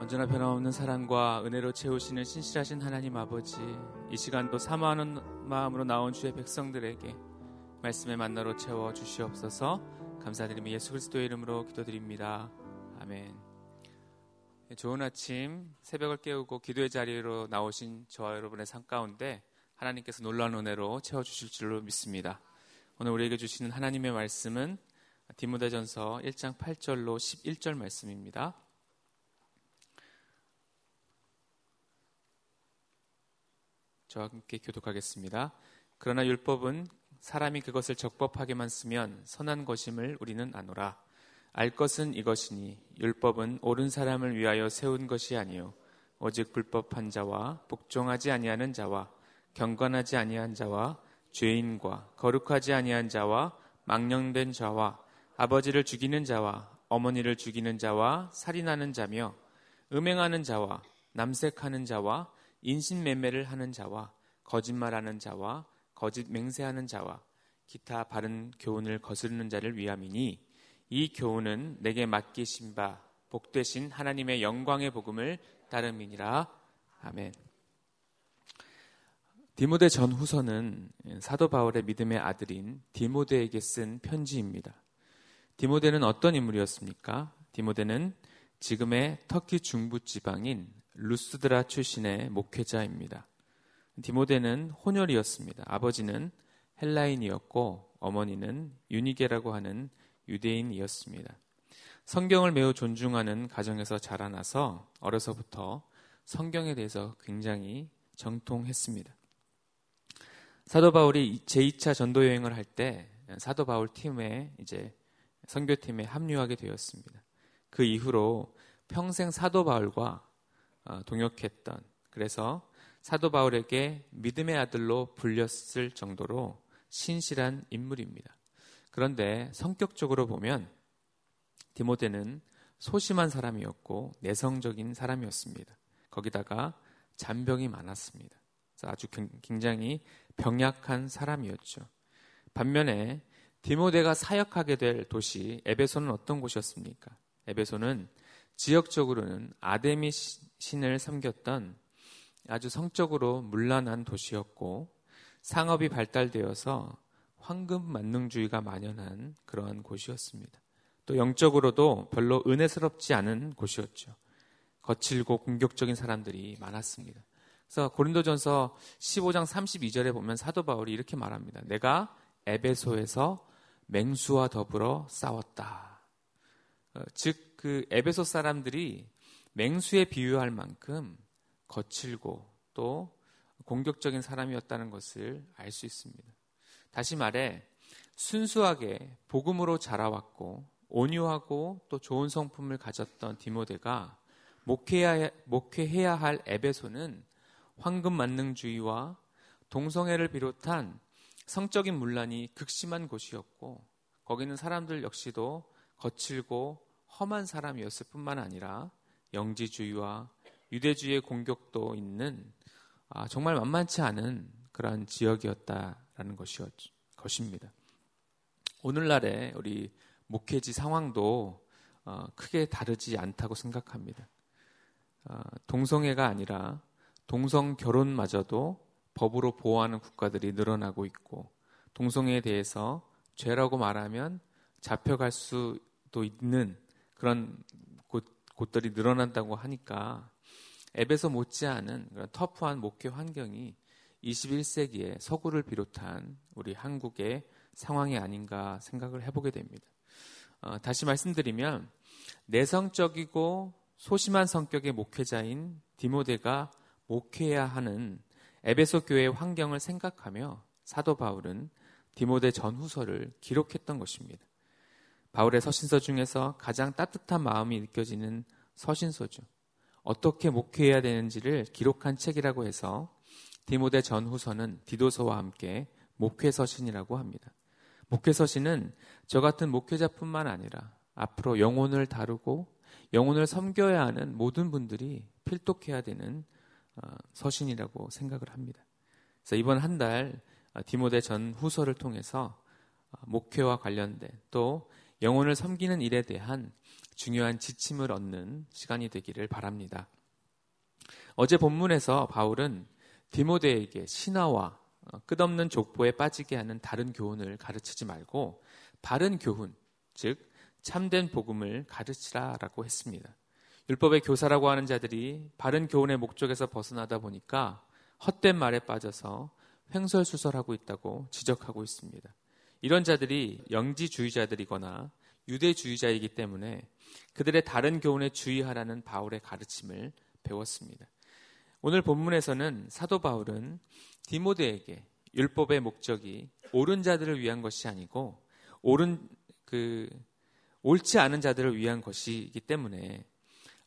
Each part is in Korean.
언제나 변함없는 사랑과 은혜로 채우시는 신실하신 하나님 아버지, 이 시간도 사모하는 마음으로 나온 주의 백성들에게 말씀의 만나로 채워 주시옵소서. 감사드리며 예수 그리스도의 이름으로 기도드립니다. 아멘. 좋은 아침, 새벽을 깨우고 기도의 자리로 나오신 저와 여러분의 삶 가운데 하나님께서 놀라운 은혜로 채워 주실 줄로 믿습니다. 오늘 우리에게 주시는 하나님의 말씀은 디모데전서 1장 8절로 11절 말씀입니다. 저와 함께 교독하겠습니다. 그러나 율법은 사람이 그것을 적법하게만 쓰면 선한 것임을 우리는 아노라. 알 것은 이것이니 율법은 옳은 사람을 위하여 세운 것이 아니요 오직 불법한 자와 복종하지 아니하는 자와 경건하지 아니한 자와 죄인과 거룩하지 아니한 자와 망령된 자와 아버지를 죽이는 자와 어머니를 죽이는 자와 살인하는 자며 음행하는 자와 남색하는 자와 인신매매를 하는 자와 거짓말하는 자와 거짓 맹세하는 자와 기타 바른 교훈을 거스르는 자를 위함이니 이 교훈은 내게 맡기신 바 복되신 하나님의 영광의 복음을 따름이니라. 아멘. 디모데 전후서는 사도 바울의 믿음의 아들인 디모데에게 쓴 편지입니다. 디모데는 어떤 인물이었습니까? 디모데는 지금의 터키 중부 지방인 루스드라 출신의 목회자입니다. 디모데는 혼혈이었습니다. 아버지는 헬라인이었고 어머니는 유니게라고 하는 유대인이었습니다. 성경을 매우 존중하는 가정에서 자라나서 어려서부터 성경에 대해서 굉장히 정통했습니다. 사도 바울이 제2차 전도 여행을 할 때 사도 바울 팀에 이제 선교팀에 합류하게 되었습니다. 그 이후로 평생 사도 바울과 어, 동역했던 그래서 사도 바울에게 믿음의 아들로 불렸을 정도로 신실한 인물입니다. 그런데 성격적으로 보면 디모데는 소심한 사람이었고 내성적인 사람이었습니다. 거기다가 잔병이 많았습니다. 아주 굉장히 병약한 사람이었죠. 반면에 디모데가 사역하게 될 도시 에베소는 어떤 곳이었습니까? 에베소는 지역적으로는 아데미 신을 섬겼던 아주 성적으로 문란한 도시였고 상업이 발달되어서 황금 만능주의가 만연한 그러한 곳이었습니다. 또 영적으로도 별로 은혜스럽지 않은 곳이었죠. 거칠고 공격적인 사람들이 많았습니다. 그래서 고린도전서 15장 32절에 보면 사도 바울이 이렇게 말합니다. 내가 에베소에서 맹수와 더불어 싸웠다. 어, 즉 그 에베소 사람들이 맹수에 비유할 만큼 거칠고 또 공격적인 사람이었다는 것을 알 수 있습니다. 다시 말해 순수하게 복음으로 자라왔고 온유하고 또 좋은 성품을 가졌던 디모데가 목회해야, 목회해야 할 에베소는 황금 만능주의와 동성애를 비롯한 성적인 문란이 극심한 곳이었고 거기는 사람들 역시도 거칠고 험한 사람이었을 뿐만 아니라 영지주의와 유대주의의 공격도 있는 아, 정말 만만치 않은 그러한 지역이었다라는 것이었, 것입니다. 오늘날의 우리 목회지 상황도 어, 크게 다르지 않다고 생각합니다. 어, 동성애가 아니라 동성 결혼마저도 법으로 보호하는 국가들이 늘어나고 있고 동성애에 대해서 죄라고 말하면 잡혀갈 수도 있는 그런 곳, 곳들이 늘어난다고 하니까 앱에서 못지않은 그런 터프한 목회 환경이 21세기의 서구를 비롯한 우리 한국의 상황이 아닌가 생각을 해보게 됩니다. 어, 다시 말씀드리면 내성적이고 소심한 성격의 목회자인 디모데가 목회해야 하는 에베소 교회의 환경을 생각하며 사도 바울은 디모데 전후서를 기록했던 것입니다. 바울의 서신서 중에서 가장 따뜻한 마음이 느껴지는 서신서죠. 어떻게 목회해야 되는지를 기록한 책이라고 해서 디모데 전후서는 디도서와 함께 목회 서신이라고 합니다. 목회 서신은 저 같은 목회자뿐만 아니라 앞으로 영혼을 다루고 영혼을 섬겨야 하는 모든 분들이 필독해야 되는 어, 서신이라고 생각을 합니다. 그래서 이번 한 달 디모데 전 후서를 통해서 어, 목회와 관련된 또 영혼을 섬기는 일에 대한 중요한 지침을 얻는 시간이 되기를 바랍니다. 어제 본문에서 바울은 디모데에게 신화와 어, 끝없는 족보에 빠지게 하는 다른 교훈을 가르치지 말고 바른 교훈, 즉 참된 복음을 가르치라라고 했습니다. 율법의 교사라고 하는 자들이 바른 교훈의 목적에서 벗어나다 보니까 헛된 말에 빠져서 횡설수설하고 있다고 지적하고 있습니다. 이런 자들이 영지주의자들이거나 유대주의자이기 때문에 그들의 다른 교훈에 주의하라는 바울의 가르침을 배웠습니다. 오늘 본문에서는 사도 바울은 디모데에게 율법의 목적이 옳은 자들을 위한 것이 아니고 옳은 그 옳지 않은 자들을 위한 것이기 때문에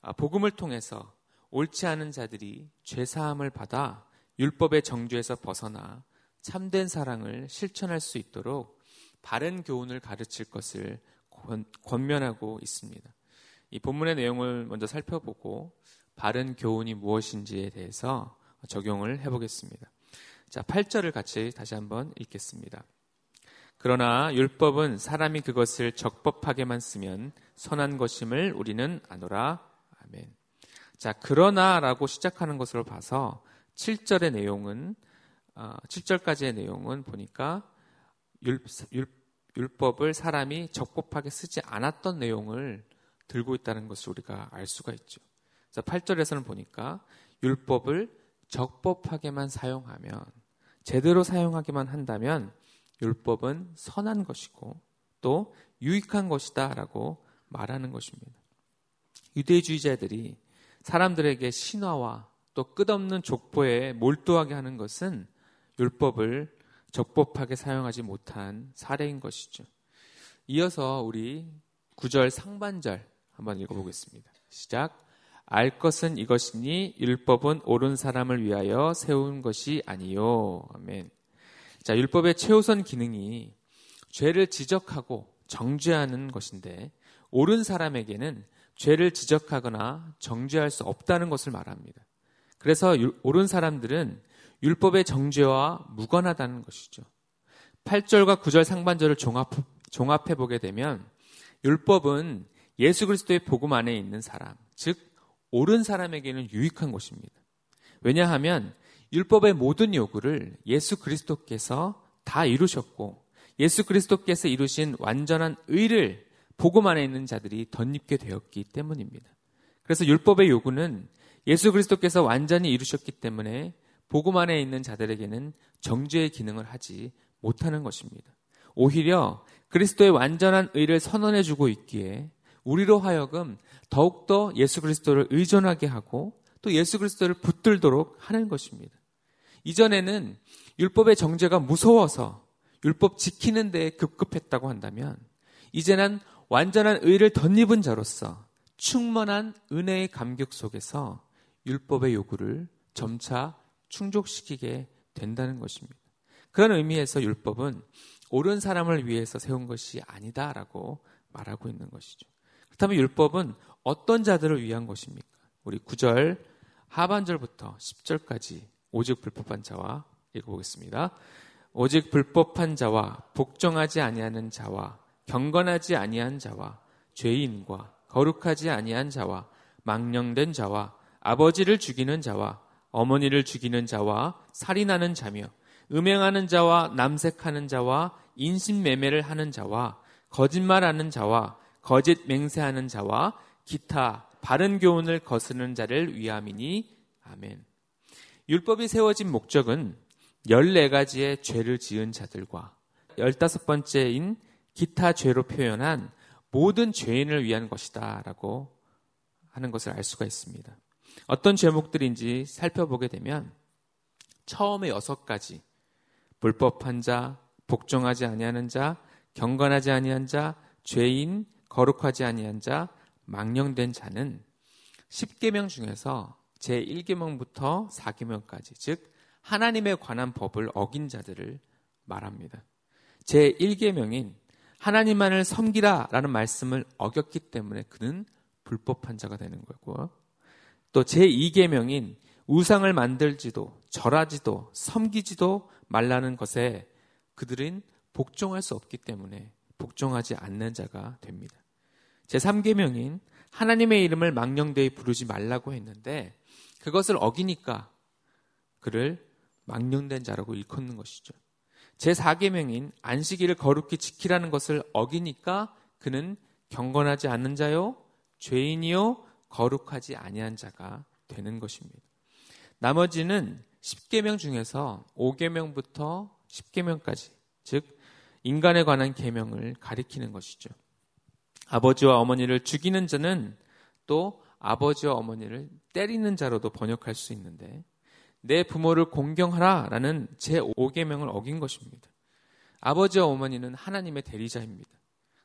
아, 복음을 통해서 옳지 않은 자들이 죄 사함을 받아 율법의 정죄에서 벗어나 참된 사랑을 실천할 수 있도록 바른 교훈을 가르칠 것을 권, 면하고 있습니다. 이 본문의 내용을 먼저 살펴보고 바른 교훈이 무엇인지에 대해서 적용을 해보겠습니다. 자, 8절을 같이 다시 한번 읽겠습니다. 그러나 율법은 사람이 그것을 적법하게만 쓰면 선한 것임을 우리는 아노라. 아멘. 자, 그러나라고 시작하는 것으로 봐서 7절의 내용은 7절까지의 어, 내용은 보니까 율, 율, 율법을 사람이 적법하게 쓰지 않았던 내용을 들고 있다는 것을 우리가 알 수가 있죠. 자, 8절에서는 보니까 율법을 적법하게만 사용하면 제대로 사용하기만 한다면 율법은 선한 것이고 또 유익한 것이다라고 말하는 것입니다. 유대주의자들이 사람들에게 신화와 또 끝없는 족보에 몰두하게 하는 것은 율법을 적법하게 사용하지 못한 사례인 것이죠. 이어서 우리 9절 상반절 한번 읽어보겠습니다. 시작. 알 것은 이것이니 율법은 옳은 사람을 위하여 세운 것이 아니요. 아멘. 자, 율법의 최우선 기능이 죄를 지적하고 정죄하는 것인데 옳은 사람에게는 죄를 지적하거나 정죄할 수 없다는 것을 말합니다. 그래서 옳은 사람들은 율법의 정죄와 무관하다는 것이죠. 8절과 9절 상반절을 종합, 종합해 보게 되면 율법은 예수 그리스도의 복음 안에 있는 사람, 즉 옳은 사람에게는 유익한 것입니다. 왜냐하면 율법의 모든 요구를 예수 그리스도께서 다 이루셨고 예수 그리스도께서 이루신 완전한 의를 복음 안에 있는 자들이 덧입게 되었기 때문입니다. 그래서 율법의 요구는 예수 그리스도께서 완전히 이루셨기 때문에 복음 안에 있는 자들에게는 정죄의 기능을 하지 못하는 것입니다. 오히려 그리스도의 완전한 의를 선언해 주고 있기에 우리로 하여금 더욱더 예수 그리스도를 의존하게 하고 또 예수 그리스도를 붙들도록 하는 것입니다. 이전에는 율법의 정죄가 무서워서 율법 지키는 데 급급했다고 한다면 이제는 완전한 의를 덧입은 자로서 충만한 은혜의 감격 속에서 율법의 요구를 점차 충족시키게 된다는 것입니다. 그런 의미에서 율법은 옳은 사람을 위해서 세운 것이 아니다라고 말하고 있는 것이죠. 그렇다면 율법은 어떤 자들을 위한 것입니까? 우리 9절 하반절부터 10절까지 오직 불법한 자와 읽어보겠습니다. 오직 불법한 자와 복종하지 아니하는 자와 경건하지 아니한 자와 죄인과 거룩하지 아니한 자와 망령된 자와 아버지를 죽이는 자와 어머니를 죽이는 자와 살인하는 자며 음행하는 자와 남색하는 자와 인신매매를 하는 자와 거짓말하는 자와 거짓 맹세하는 자와 기타 바른 교훈을 거스르는 자를 위함이니 아멘. 율법이 세워진 목적은 14가지의 죄를 지은 자들과 15번째인 기타 죄로 표현한 모든 죄인을 위한 것이다 라고 하는 것을 알 수가 있습니다. 어떤 제목들인지 살펴보게 되면 처음에 여섯 가지 불법한 자, 복종하지 아니하는 자, 경건하지 아니한 자, 죄인, 거룩하지 아니한 자, 망령된 자는 10계명 중에서 제1계명부터 4계명까지 즉 하나님에 관한 법을 어긴 자들을 말합니다. 제1계명인 하나님만을 섬기라라는 말씀을 어겼기 때문에 그는 불법한 자가 되는 거고요. 또 제2계명인 우상을 만들지도 절하지도 섬기지도 말라는 것에 그들은 복종할 수 없기 때문에 복종하지 않는 자가 됩니다. 제3계명인 하나님의 이름을 망령되이 부르지 말라고 했는데 그것을 어기니까 그를 망령된 자라고 일컫는 것이죠. 제4계명인 안식일을 거룩히 지키라는 것을 어기니까 그는 경건하지 않는 자요 죄인이요 거룩하지 아니한 자가 되는 것입니다. 나머지는 10계명 중에서 5계명부터 10계명까지 즉 인간에 관한 계명을 가리키는 것이죠. 아버지와 어머니를 죽이는 자는 또 아버지와 어머니를 때리는 자로도 번역할 수 있는데 내 부모를 공경하라라는 제 5계명을 어긴 것입니다. 아버지와 어머니는 하나님의 대리자입니다.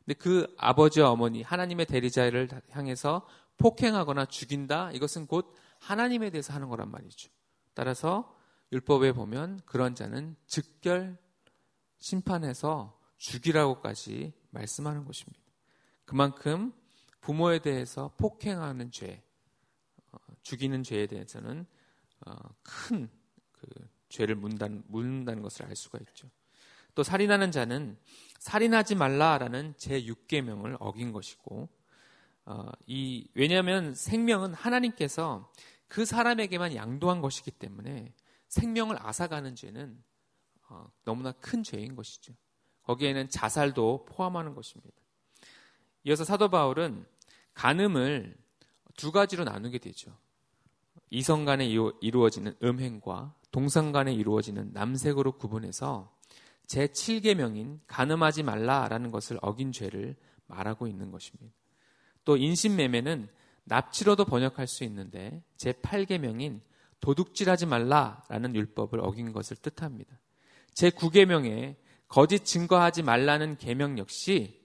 근데 그 아버지와 어머니 하나님의 대리자를 향해서 폭행하거나 죽인다 이것은 곧 하나님에 대해서 하는 거란 말이죠. 따라서 율법에 보면 그런 자는 즉결 심판해서 죽이라고까지 말씀하는 것입니다. 그만큼 부모에 대해서 폭행하는 죄, 어, 죽이는 죄에 대해서는 어, 큰그 죄를 묻는다는, 묻는다는 것을 알 수가 있죠. 또 살인하는 자는 살인하지 말라라는 제 6계명을 어긴 것이고 어, 이 왜냐하면 생명은 하나님께서 그 사람에게만 양도한 것이기 때문에 생명을 앗아가는 죄는 어, 너무나 큰 죄인 것이죠. 거기에는 자살도 포함하는 것입니다. 이어서 사도 바울은 간음을 두 가지로 나누게 되죠. 이성 간에 이루어지는 음행과 동성 간에 이루어지는 남색으로 구분해서 제7계명인 간음하지 말라라는 것을 어긴 죄를 말하고 있는 것입니다. 또 인신매매는 납치로도 번역할 수 있는데 제8계명인 도둑질하지 말라라는 율법을 어긴 것을 뜻합니다. 제9계명에 거짓 증거하지 말라는 계명 역시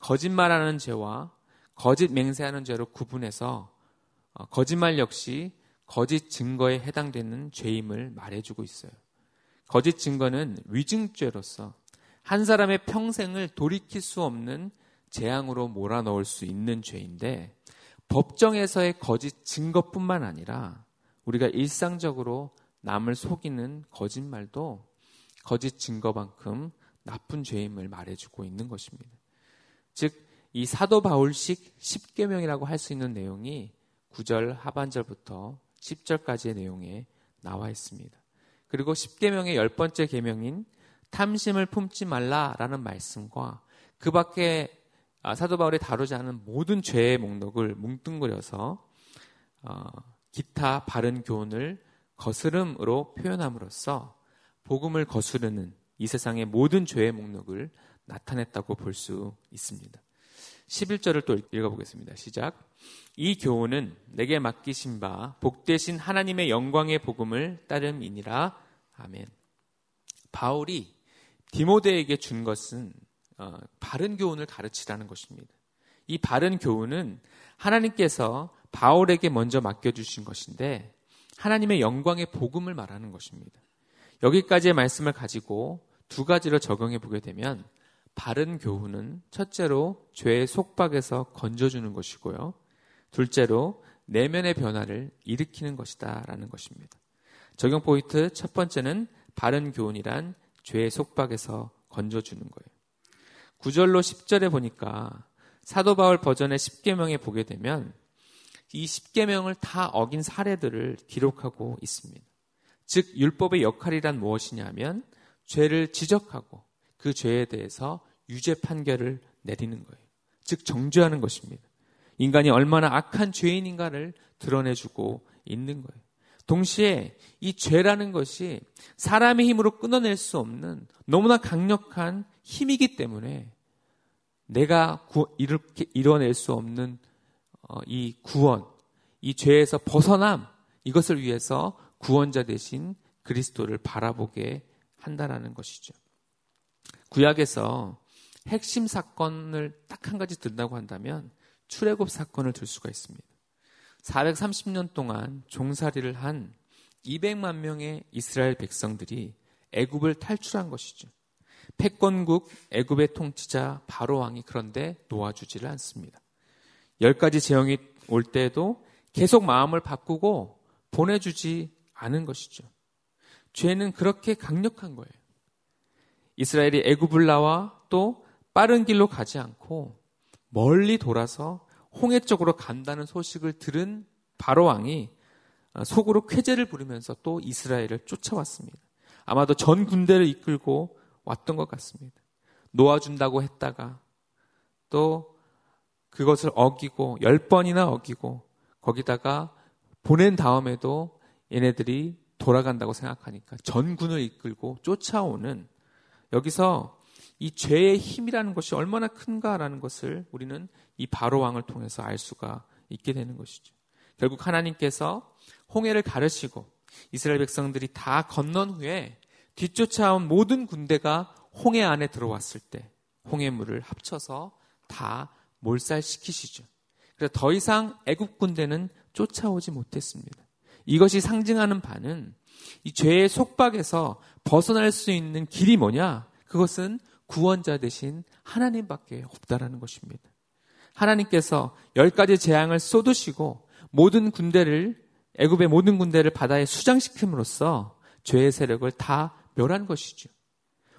거짓말하는 죄와 거짓 맹세하는 죄로 구분해서 어, 거짓말 역시 거짓 증거에 해당되는 죄임을 말해주고 있어요. 거짓 증거는 위증죄로서 한 사람의 평생을 돌이킬 수 없는 재앙으로 몰아넣을 수 있는 죄인데 법정에서의 거짓 증거뿐만 아니라 우리가 일상적으로 남을 속이는 거짓말도 거짓 증거만큼 나쁜 죄임을 말해주고 있는 것입니다. 즉, 이 사도 바울식 10계명이라고 할 수 있는 내용이 9절 하반절부터 10절까지의 내용에 나와 있습니다. 그리고 10계명의 열 번째 계명인 탐심을 품지 말라라는 말씀과 그 밖에 아, 사도 바울이 다루지 않은 모든 죄의 목록을 뭉뚱그려서 어, 기타 바른 교훈을 거스름으로 표현함으로써 복음을 거스르는 이 세상의 모든 죄의 목록을 나타냈다고 볼 수 있습니다. 11절을 또 읽어보겠습니다. 시작. 이 교훈은 내게 맡기신 바 복되신 하나님의 영광의 복음을 따름이니라. 아멘. 바울이 디모데에게 준 것은 어, 바른 교훈을 가르치라는 것입니다. 이 바른 교훈은 하나님께서 바울에게 먼저 맡겨주신 것인데 하나님의 영광의 복음을 말하는 것입니다. 여기까지의 말씀을 가지고 두 가지로 적용해 보게 되면 바른 교훈은 첫째로 죄의 속박에서 건져주는 것이고요. 둘째로 내면의 변화를 일으키는 것이다 라는 것입니다. 적용 포인트 첫 번째는 바른 교훈이란 죄의 속박에서 건져주는 거예요. 9절로 10절에 보니까 사도 바울 버전의 10계명에 보게 되면 이 10계명을 다 어긴 사례들을 기록하고 있습니다. 즉 율법의 역할이란 무엇이냐면 죄를 지적하고 그 죄에 대해서 유죄 판결을 내리는 거예요. 즉 정죄하는 것입니다. 인간이 얼마나 악한 죄인인가를 드러내주고 있는 거예요. 동시에 이 죄라는 것이 사람의 힘으로 끊어낼 수 없는 너무나 강력한 힘이기 때문에 내가 구, 이렇게 이뤄낼 수 없는 어, 이 구원, 이 죄에서 벗어남 이것을 위해서 구원자 대신 그리스도를 바라보게 한다라는 것이죠. 구약에서 핵심 사건을 딱 한 가지 든다고 한다면 출애굽 사건을 들 수가 있습니다. 430년 동안 종살이를 한 200만 명의 이스라엘 백성들이 애굽을 탈출한 것이죠. 패권국 애굽의 통치자 바로 왕이 그런데 놓아주지를 않습니다. 열 가지 재앙이 올 때에도 계속 마음을 바꾸고 보내주지 않은 것이죠. 죄는 그렇게 강력한 거예요. 이스라엘이 애굽을 나와 또 빠른 길로 가지 않고 멀리 돌아서 홍해 쪽으로 간다는 소식을 들은 바로 왕이 어, 속으로 쾌재를 부르면서 또 이스라엘을 쫓아왔습니다. 아마도 전 군대를 이끌고 왔던 것 같습니다. 놓아준다고 했다가 또 그것을 어기고 열 번이나 어기고 거기다가 보낸 다음에도 얘네들이 돌아간다고 생각하니까 전군을 이끌고 쫓아오는 여기서 이 죄의 힘이라는 것이 얼마나 큰가라는 것을 우리는 이 바로 왕을 통해서 알 수가 있게 되는 것이죠. 결국 하나님께서 홍해를 가르시고 이스라엘 백성들이 다 건넌 후에 뒤쫓아온 모든 군대가 홍해 안에 들어왔을 때 홍해물을 합쳐서 다 몰살시키시죠. 그래서 더 이상 애국 군대는 쫓아오지 못했습니다. 이것이 상징하는 바는 이 죄의 속박에서 벗어날 수 있는 길이 뭐냐? 그것은 구원자 대신 하나님밖에 없다라는 것입니다. 하나님께서 열 가지 재앙을 쏟으시고 모든 군대를 애굽의 모든 군대를 바다에 수장시킴으로써 죄의 세력을 다 멸한 것이죠.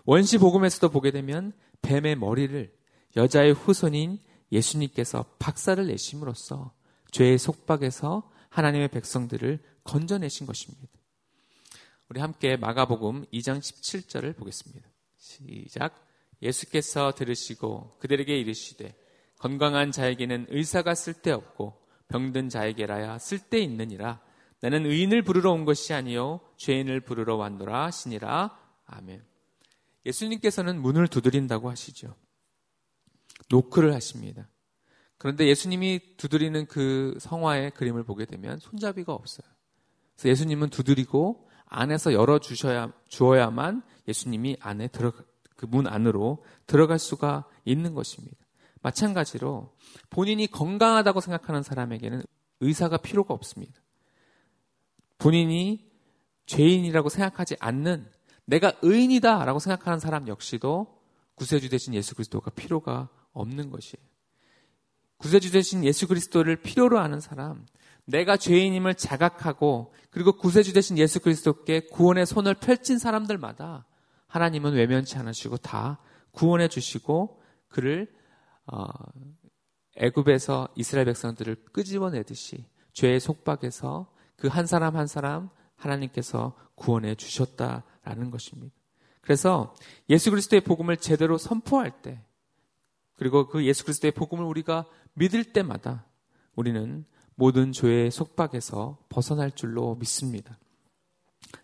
원시 복음에서도 보게 되면 뱀의 머리를 여자의 후손인 예수님께서 박살을 내심으로써 죄의 속박에서 하나님의 백성들을 건져내신 것입니다. 우리 함께 마가복음 2장 17절을 보겠습니다. 시작. 예수께서 들으시고 그들에게 이르시되 건강한 자에게는 의사가 쓸데없고 병든 자에게라야 쓸데있느니라. 나는 의인을 부르러 온 것이 아니요 죄인을 부르러 왔노라 하시니라. 아멘. 예수님께서는 문을 두드린다고 하시죠. 노크를 하십니다. 그런데 예수님이 두드리는 그 성화의 그림을 보게 되면 손잡이가 없어요. 그래서 예수님은 두드리고 안에서 열어 주셔야 주어야만 예수님이 안에 들어 그문 안으로 들어갈 수가 있는 것입니다. 마찬가지로 본인이 건강하다고 생각하는 사람에게는 의사가 필요가 없습니다. 본인이 죄인이라고 생각하지 않는 내가 의인이다라고 생각하는 사람 역시도 구세주 대신 예수 그리스도가 필요가 없는 것이에요. 구세주 대신 예수 그리스도를 필요로 하는 사람, 내가 죄인임을 자각하고 그리고 구세주 대신 예수 그리스도께 구원의 손을 펼친 사람들마다 하나님은 외면치 않으시고 다 구원해 주시고 그를 어, 애굽에서 이스라엘 백성들을 끄집어내듯이 죄의 속박에서 그 한 사람 한 사람 하나님께서 구원해 주셨다라는 것입니다. 그래서 예수 그리스도의 복음을 제대로 선포할 때 그리고 그 예수 그리스도의 복음을 우리가 믿을 때마다 우리는 모든 죄의 속박에서 벗어날 줄로 믿습니다.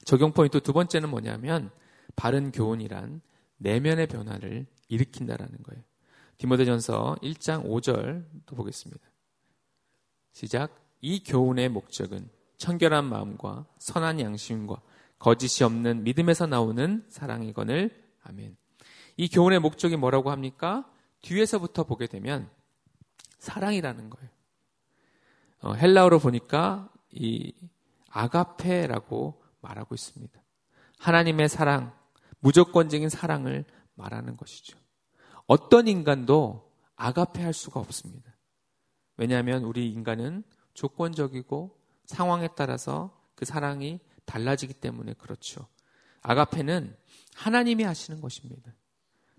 적용 포인트 두 번째는 뭐냐면 바른 교훈이란 내면의 변화를 일으킨다라는 거예요. 디모데전서 1장 5절도 보겠습니다. 시작. 이 교훈의 목적은 청결한 마음과 선한 양심과 거짓이 없는 믿음에서 나오는 사랑이거늘 아멘. 이 교훈의 목적이 뭐라고 합니까? 뒤에서부터 보게 되면 사랑이라는 거예요. 어, 헬라어로 보니까 이 아가페라고 말하고 있습니다. 하나님의 사랑, 무조건적인 사랑을 말하는 것이죠. 어떤 인간도 아가페 할 수가 없습니다. 왜냐하면 우리 인간은 조건적이고 상황에 따라서 그 사랑이 달라지기 때문에 그렇죠. 아가페는 하나님이 하시는 것입니다.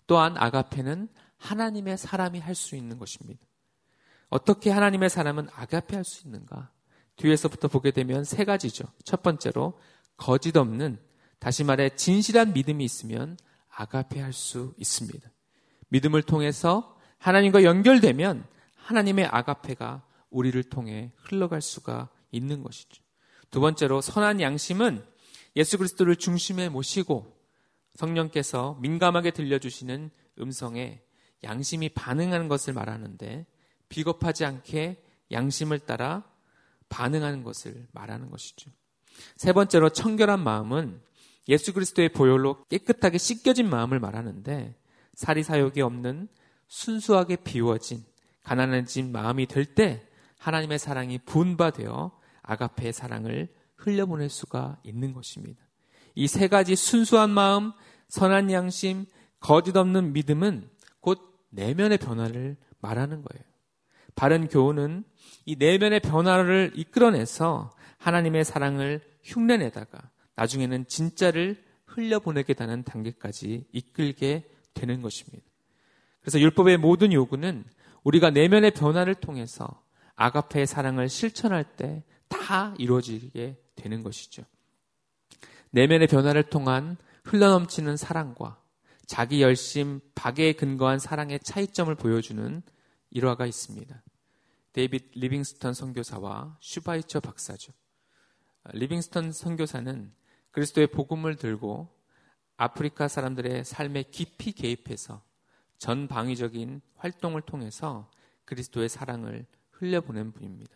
또한 아가페는 하나님의 사람이 할 수 있는 것입니다. 어떻게 하나님의 사람은 아가페 할 수 있는가? 뒤에서부터 보게 되면 세 가지죠. 첫 번째로 거짓 없는 다시 말해 진실한 믿음이 있으면 아가페 할 수 있습니다. 믿음을 통해서 하나님과 연결되면 하나님의 아가페가 우리를 통해 흘러갈 수가 있는 것이죠. 두 번째로 선한 양심은 예수 그리스도를 중심에 모시고 성령께서 민감하게 들려주시는 음성에 양심이 반응하는 것을 말하는데 비겁하지 않게 양심을 따라 반응하는 것을 말하는 것이죠. 세 번째로 청결한 마음은 예수 그리스도의 보혈로 깨끗하게 씻겨진 마음을 말하는데 사리 사욕이 없는 순수하게 비워진 가난해진 마음이 될 때 하나님의 사랑이 분바되어 아가페의 사랑을 흘려보낼 수가 있는 것입니다. 이 세 가지 순수한 마음, 선한 양심, 거짓 없는 믿음은 내면의 변화를 말하는 거예요. 바른 교훈은 이 내면의 변화를 이끌어내서 하나님의 사랑을 흉내내다가 나중에는 진짜를 흘려보내게 되는 단계까지 이끌게 되는 것입니다. 그래서 율법의 모든 요구는 우리가 내면의 변화를 통해서 아가페의 사랑을 실천할 때 다 이루어지게 되는 것이죠. 내면의 변화를 통한 흘러넘치는 사랑과 자기 열심, 박애에 근거한 사랑의 차이점을 보여주는 일화가 있습니다. 데이빗 리빙스턴 선교사와 슈바이처 박사죠. 리빙스턴 선교사는 그리스도의 복음을 들고 아프리카 사람들의 삶에 깊이 개입해서 전방위적인 활동을 통해서 그리스도의 사랑을 흘려보낸 분입니다.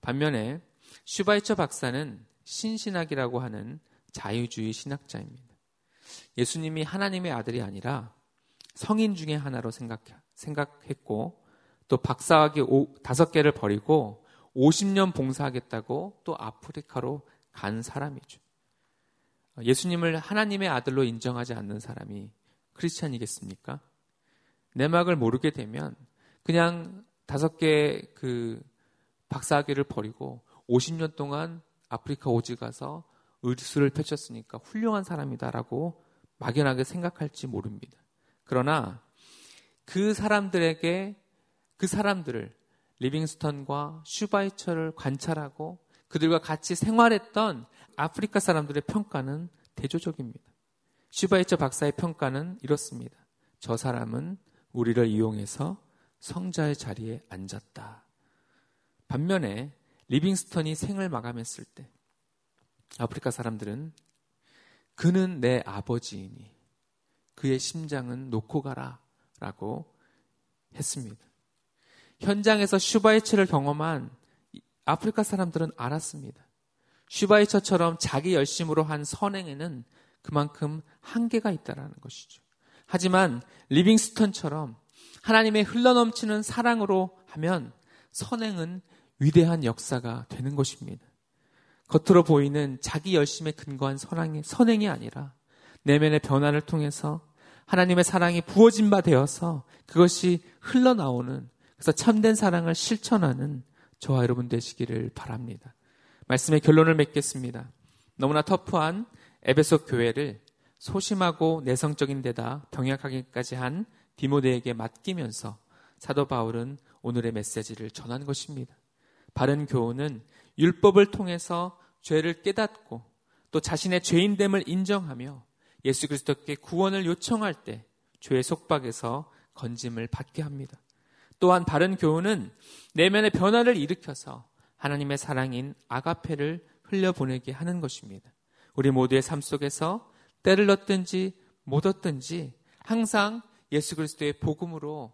반면에 슈바이처 박사는 신신학이라고 하는 자유주의 신학자입니다. 예수님이 하나님의 아들이 아니라 성인 중의 하나로 생각, 생각 했고 또 박사학위 다섯 개를 버리고 50년 봉사하겠다고 또 아프리카로 간 사람이죠. 예수님을 하나님의 아들로 인정하지 않는 사람이 크리스찬이겠습니까? 내막을 모르게 되면 그냥 다섯 개의 박사학위를 버리고 50년 동안 아프리카 오지 가서 의술을 펼쳤으니까 훌륭한 사람이다라고 막연하게 생각할지 모릅니다. 그러나 그 사람들에게 그 사람들을 리빙스턴과 슈바이처를 관찰하고 그들과 같이 생활했던 아프리카 사람들의 평가는 대조적입니다. 슈바이처 박사의 평가는 이렇습니다. 저 사람은 우리를 이용해서 성자의 자리에 앉았다. 반면에 리빙스턴이 생을 마감했을 때 아프리카 사람들은 그는 내 아버지이니 그의 심장은 놓고 가라 라고 했습니다. 현장에서 슈바이처를 경험한 아프리카 사람들은 알았습니다. 슈바이처처럼 자기 열심으로 한 선행에는 그만큼 한계가 있다라는 것이죠. 하지만 리빙스턴처럼 하나님의 흘러넘치는 사랑으로 하면 선행은 위대한 역사가 되는 것입니다. 겉으로 보이는 자기 열심에 근거한 선행이, 선행이 아니라 내면의 변화를 통해서 하나님의 사랑이 부어진 바 되어서 그것이 흘러나오는 그래서 참된 사랑을 실천하는 저와 여러분 되시기를 바랍니다. 말씀의 결론을 맺겠습니다. 너무나 터프한 에베소 교회를 소심하고 내성적인 데다 병약하기까지 한 디모데에게 맡기면서 사도 바울은 오늘의 메시지를 전한 것입니다. 바른 교훈은 율법을 통해서 죄를 깨닫고 또 자신의 죄인됨을 인정하며 예수 그리스도께 구원을 요청할 때 죄의 속박에서 건짐을 받게 합니다. 또한 바른 교훈은 내면의 변화를 일으켜서 하나님의 사랑인 아가페를 흘려보내게 하는 것입니다. 우리 모두의 삶 속에서 때를 넣든지 못 얻든지 항상 예수 그리스도의 복음으로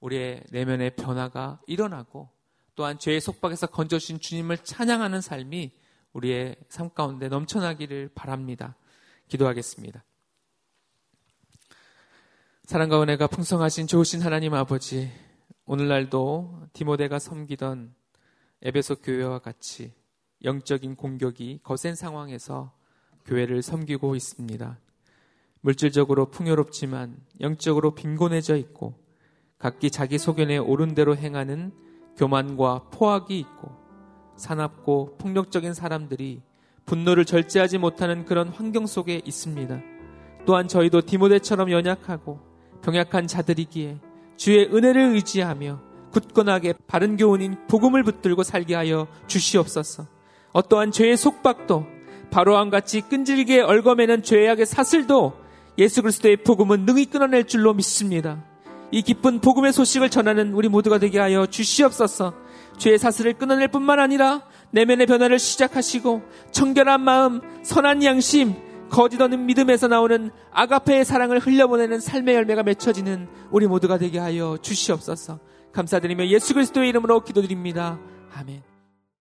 우리의 내면의 변화가 일어나고 또한 죄의 속박에서 건져주신 주님을 찬양하는 삶이 우리의 삶 가운데 넘쳐나기를 바랍니다. 기도하겠습니다. 사랑과 은혜가 풍성하신 좋으신 하나님 아버지, 오늘날도 디모데가 섬기던 에베소 교회와 같이 영적인 공격이 거센 상황에서 교회를 섬기고 있습니다. 물질적으로 풍요롭지만 영적으로 빈곤해져 있고 각기 자기 소견에 옳은 대로 행하는 교만과 포악이 있고 사납고 폭력적인 사람들이 분노를 절제하지 못하는 그런 환경 속에 있습니다. 또한 저희도 디모데처럼 연약하고 병약한 자들이기에 주의 은혜를 의지하며 굳건하게 바른 교훈인 복음을 붙들고 살게 하여 주시옵소서. 어떠한 죄의 속박도 바로함 같이 끈질기게 얽어매는 죄악의 사슬도 예수 그리스도의 복음은 능히 끊어낼 줄로 믿습니다. 이 기쁜 복음의 소식을 전하는 우리 모두가 되게 하여 주시옵소서. 죄의 사슬을 끊어낼 뿐만 아니라 내면의 변화를 시작하시고 청결한 마음, 선한 양심, 거짓 없는 믿음에서 나오는 아가페의 사랑을 흘려보내는 삶의 열매가 맺혀지는 우리 모두가 되게 하여 주시옵소서. 감사드리며 예수 그리스도의 이름으로 기도드립니다. 아멘.